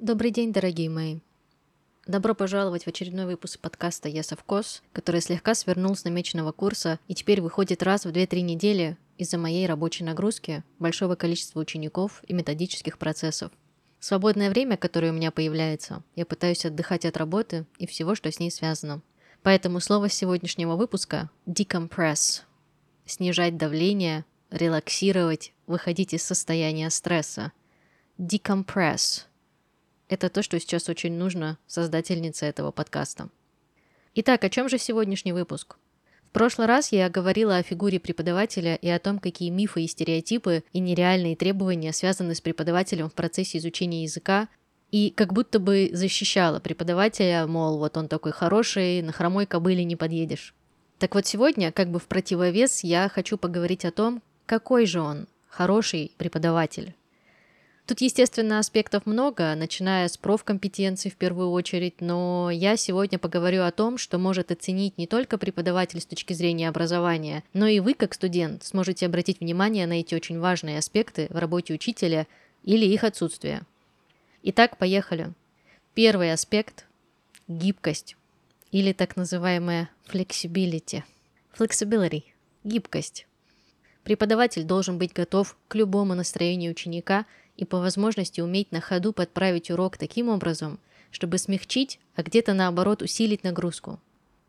Добрый день, дорогие мои. Добро пожаловать в очередной выпуск подкаста «Я совкос», который слегка свернул с намеченного курса и теперь выходит раз в 2-3 недели из-за моей рабочей нагрузки, большого количества учеников и методических процессов. В свободное время, которое у меня появляется, я пытаюсь отдыхать от работы и всего, что с ней связано. Поэтому слово сегодняшнего выпуска – decompress – снижать давление, релаксировать, выходить из состояния стресса. Decompress – это то, что сейчас очень нужно создательнице этого подкаста. Итак, о чем же сегодняшний выпуск? В прошлый раз я говорила о фигуре преподавателя и о том, какие мифы и стереотипы и нереальные требования связаны с преподавателем в процессе изучения языка, и как будто бы защищала преподавателя, мол, вот он такой хороший, на хромой кобыле не подъедешь. Так вот сегодня, как бы в противовес, я хочу поговорить о том, какой же он хороший преподаватель. Тут, естественно, аспектов много, начиная с профкомпетенций в первую очередь, но я сегодня поговорю о том, что может оценить не только преподаватель с точки зрения образования, но и вы, как студент, сможете обратить внимание на эти очень важные аспекты в работе учителя или их отсутствие. Итак, поехали. Первый аспект – гибкость или так называемая flexibility. Flexibility – гибкость. Преподаватель должен быть готов к любому настроению ученика – и по возможности уметь на ходу подправить урок таким образом, чтобы смягчить, а где-то наоборот усилить нагрузку.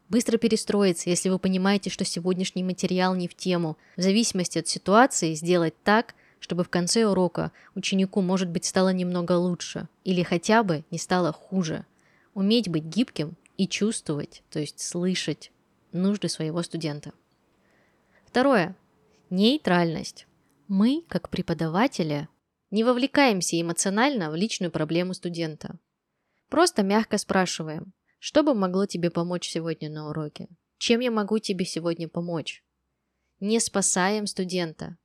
Быстро перестроиться, если вы понимаете, что сегодняшний материал не в тему. В зависимости от ситуации сделать так, чтобы в конце урока ученику, может быть, стало немного лучше или хотя бы не стало хуже. Уметь быть гибким и чувствовать, то есть слышать нужды своего студента. Второе. Нейтральность. Мы, как преподаватели, не вовлекаемся эмоционально в личную проблему студента. Просто мягко спрашиваем, что бы могло тебе помочь сегодня на уроке? Чем я могу тебе сегодня помочь? Не спасаем студента,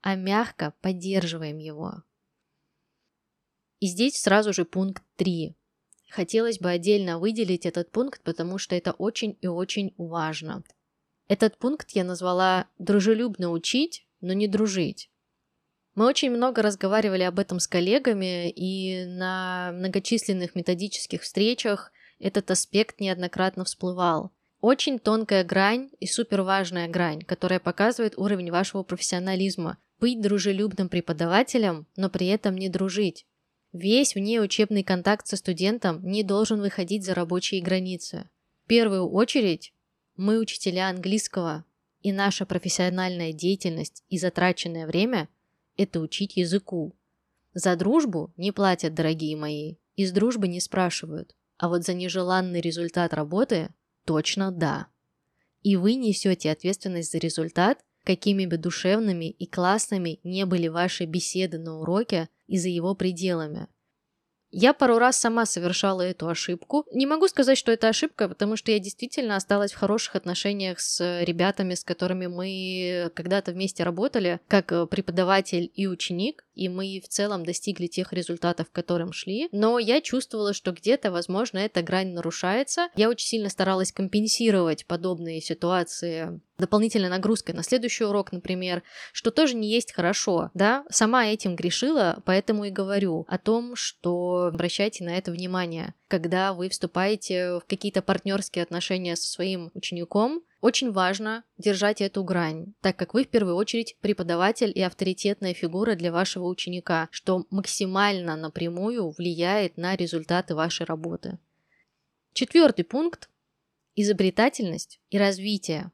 а мягко поддерживаем его. И здесь сразу же пункт 3. Хотелось бы отдельно выделить этот пункт, потому что это очень и очень важно. Этот пункт я назвала «дружелюбно учить, но не дружить». Мы очень много разговаривали об этом с коллегами, и на многочисленных методических встречах этот аспект неоднократно всплывал. Очень тонкая грань и суперважная грань, которая показывает уровень вашего профессионализма. Быть дружелюбным преподавателем, но при этом не дружить. Весь внеучебный контакт со студентом не должен выходить за рабочие границы. В первую очередь, мы учителя английского, и наша профессиональная деятельность и затраченное время – это учить языку. За дружбу не платят, дорогие мои, из дружбы не спрашивают. А вот за нежеланный результат работы точно да. И вы несете ответственность за результат, какими бы душевными и классными не были ваши беседы на уроке и за его пределами – я пару раз сама совершала эту ошибку. Не могу сказать, что это ошибка, потому что я действительно осталась в хороших отношениях с ребятами, с которыми мы когда-то вместе работали, как э, преподаватель и ученик, и мы в целом достигли тех результатов, к которым шли. Но я чувствовала, что где-то, возможно, эта грань нарушается. Я очень сильно старалась компенсировать подобные ситуации дополнительной нагрузкой на следующий урок, например, что тоже не есть хорошо, да, сама этим грешила, поэтому и говорю о том, что обращайте на это внимание, когда вы вступаете в какие-то партнерские отношения со своим учеником, очень важно держать эту грань, так как вы в первую очередь преподаватель и авторитетная фигура для вашего ученика, что максимально напрямую влияет на результаты вашей работы. Четвертый пункт – изобретательность и развитие.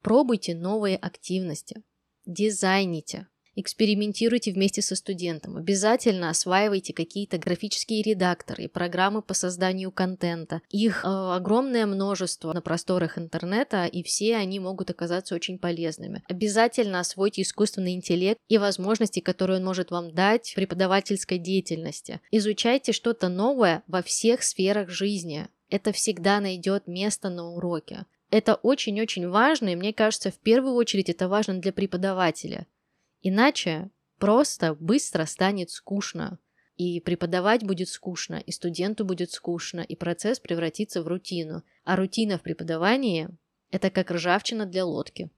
Пробуйте новые активности, дизайните, экспериментируйте вместе со студентом, обязательно осваивайте какие-то графические редакторы и программы по созданию контента. Их э, огромное множество на просторах интернета, и все они могут оказаться очень полезными. Обязательно освойте искусственный интеллект и возможности, которые он может вам дать в преподавательской деятельности. Изучайте что-то новое во всех сферах жизни. Это всегда найдет место на уроке. Это очень-очень важно, и мне кажется, в первую очередь это важно для преподавателя. Иначе просто быстро станет скучно. И преподавать будет скучно, и студенту будет скучно, и процесс превратится в рутину. А рутина в преподавании – это как ржавчина для лодки.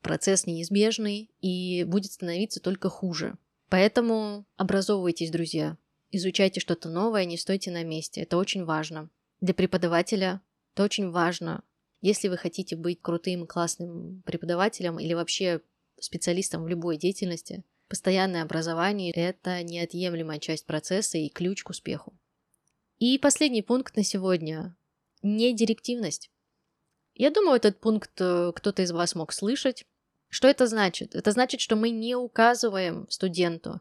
Процесс неизбежный и будет становиться только хуже. Поэтому образовывайтесь, друзья. изучайте что-то новое, не стойте на месте. Это очень важно. Для преподавателя это очень важно. Если вы хотите быть крутым, классным преподавателем или вообще специалистом в любой деятельности, постоянное образование – это неотъемлемая часть процесса и ключ к успеху. И последний пункт на сегодня – недирективность. Я думаю, этот пункт э, кто-то из вас мог слышать. Что это значит? Это значит, что мы не указываем студенту,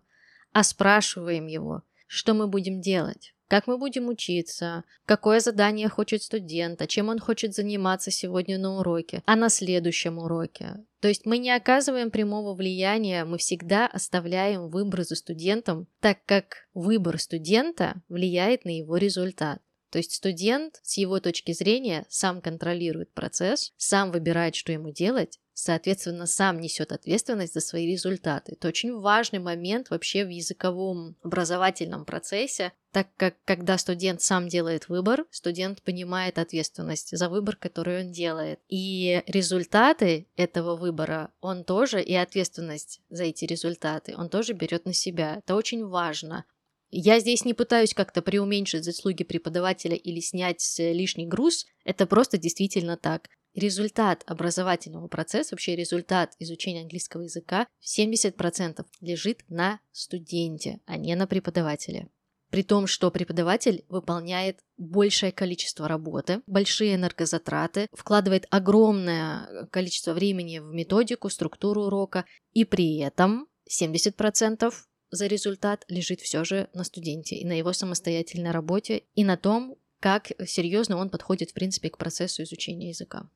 а спрашиваем его, что мы будем делать, как мы будем учиться, какое задание хочет студент, а чем он хочет заниматься сегодня на уроке, а на следующем уроке. То есть мы не оказываем прямого влияния, мы всегда оставляем выбор за студентом, так как выбор студента влияет на его результат. То есть студент с его точки зрения сам контролирует процесс, сам выбирает, что ему делать, соответственно, сам несет ответственность за свои результаты. Это очень важный момент вообще в языковом образовательном процессе, так как когда студент сам делает выбор, студент понимает ответственность за выбор, который он делает. И результаты этого выбора он тоже, и ответственность за эти результаты, он тоже берет на себя. Это очень важно. Я здесь не пытаюсь как-то преуменьшить заслуги преподавателя или снять лишний груз, это просто действительно так. Результат образовательного процесса, вообще результат изучения английского языка 70% лежит на студенте, а не на преподавателе. При том, что преподаватель выполняет большее количество работы, большие энергозатраты, вкладывает огромное количество времени в методику, структуру урока, и при этом 70% за результат лежит все же на студенте и на его самостоятельной работе, и на том, как серьезно он подходит, в принципе, к процессу изучения языка.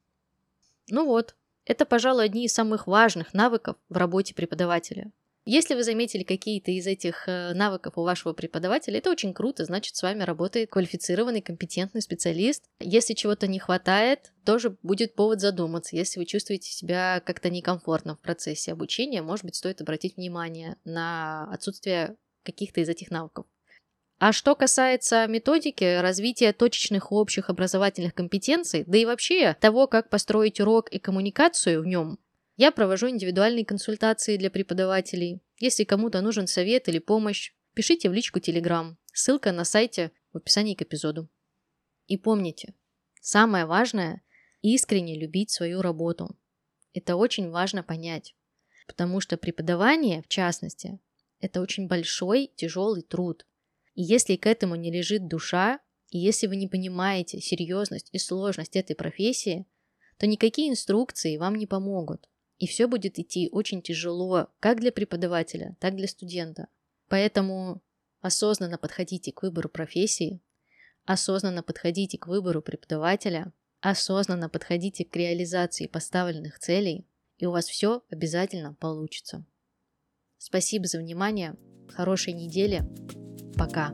Ну вот, это, пожалуй, одни из самых важных навыков в работе преподавателя. Если вы заметили какие-то из этих э, навыков у вашего преподавателя, это очень круто, значит, с вами работает квалифицированный, компетентный специалист. Если чего-то не хватает, тоже будет повод задуматься. Если вы чувствуете себя как-то некомфортно в процессе обучения, может быть, стоит обратить внимание на отсутствие каких-то из этих навыков. А что касается методики развития точечных общих образовательных компетенций, да и вообще того, как построить урок и коммуникацию в нем, я провожу индивидуальные консультации для преподавателей. Если кому-то нужен совет или помощь, пишите в личку Telegram. Ссылка на сайте в описании к эпизоду. И помните, самое важное – искренне любить свою работу. Это очень важно понять, потому что преподавание, в частности, это очень большой, тяжелый труд. И если к этому не лежит душа, и если вы не понимаете серьезность и сложность этой профессии, то никакие инструкции вам не помогут. И все будет идти очень тяжело как для преподавателя, так и для студента. Поэтому осознанно подходите к выбору профессии, осознанно подходите к выбору преподавателя, осознанно подходите к реализации поставленных целей, и у вас все обязательно получится. Спасибо за внимание, хорошей недели, пока!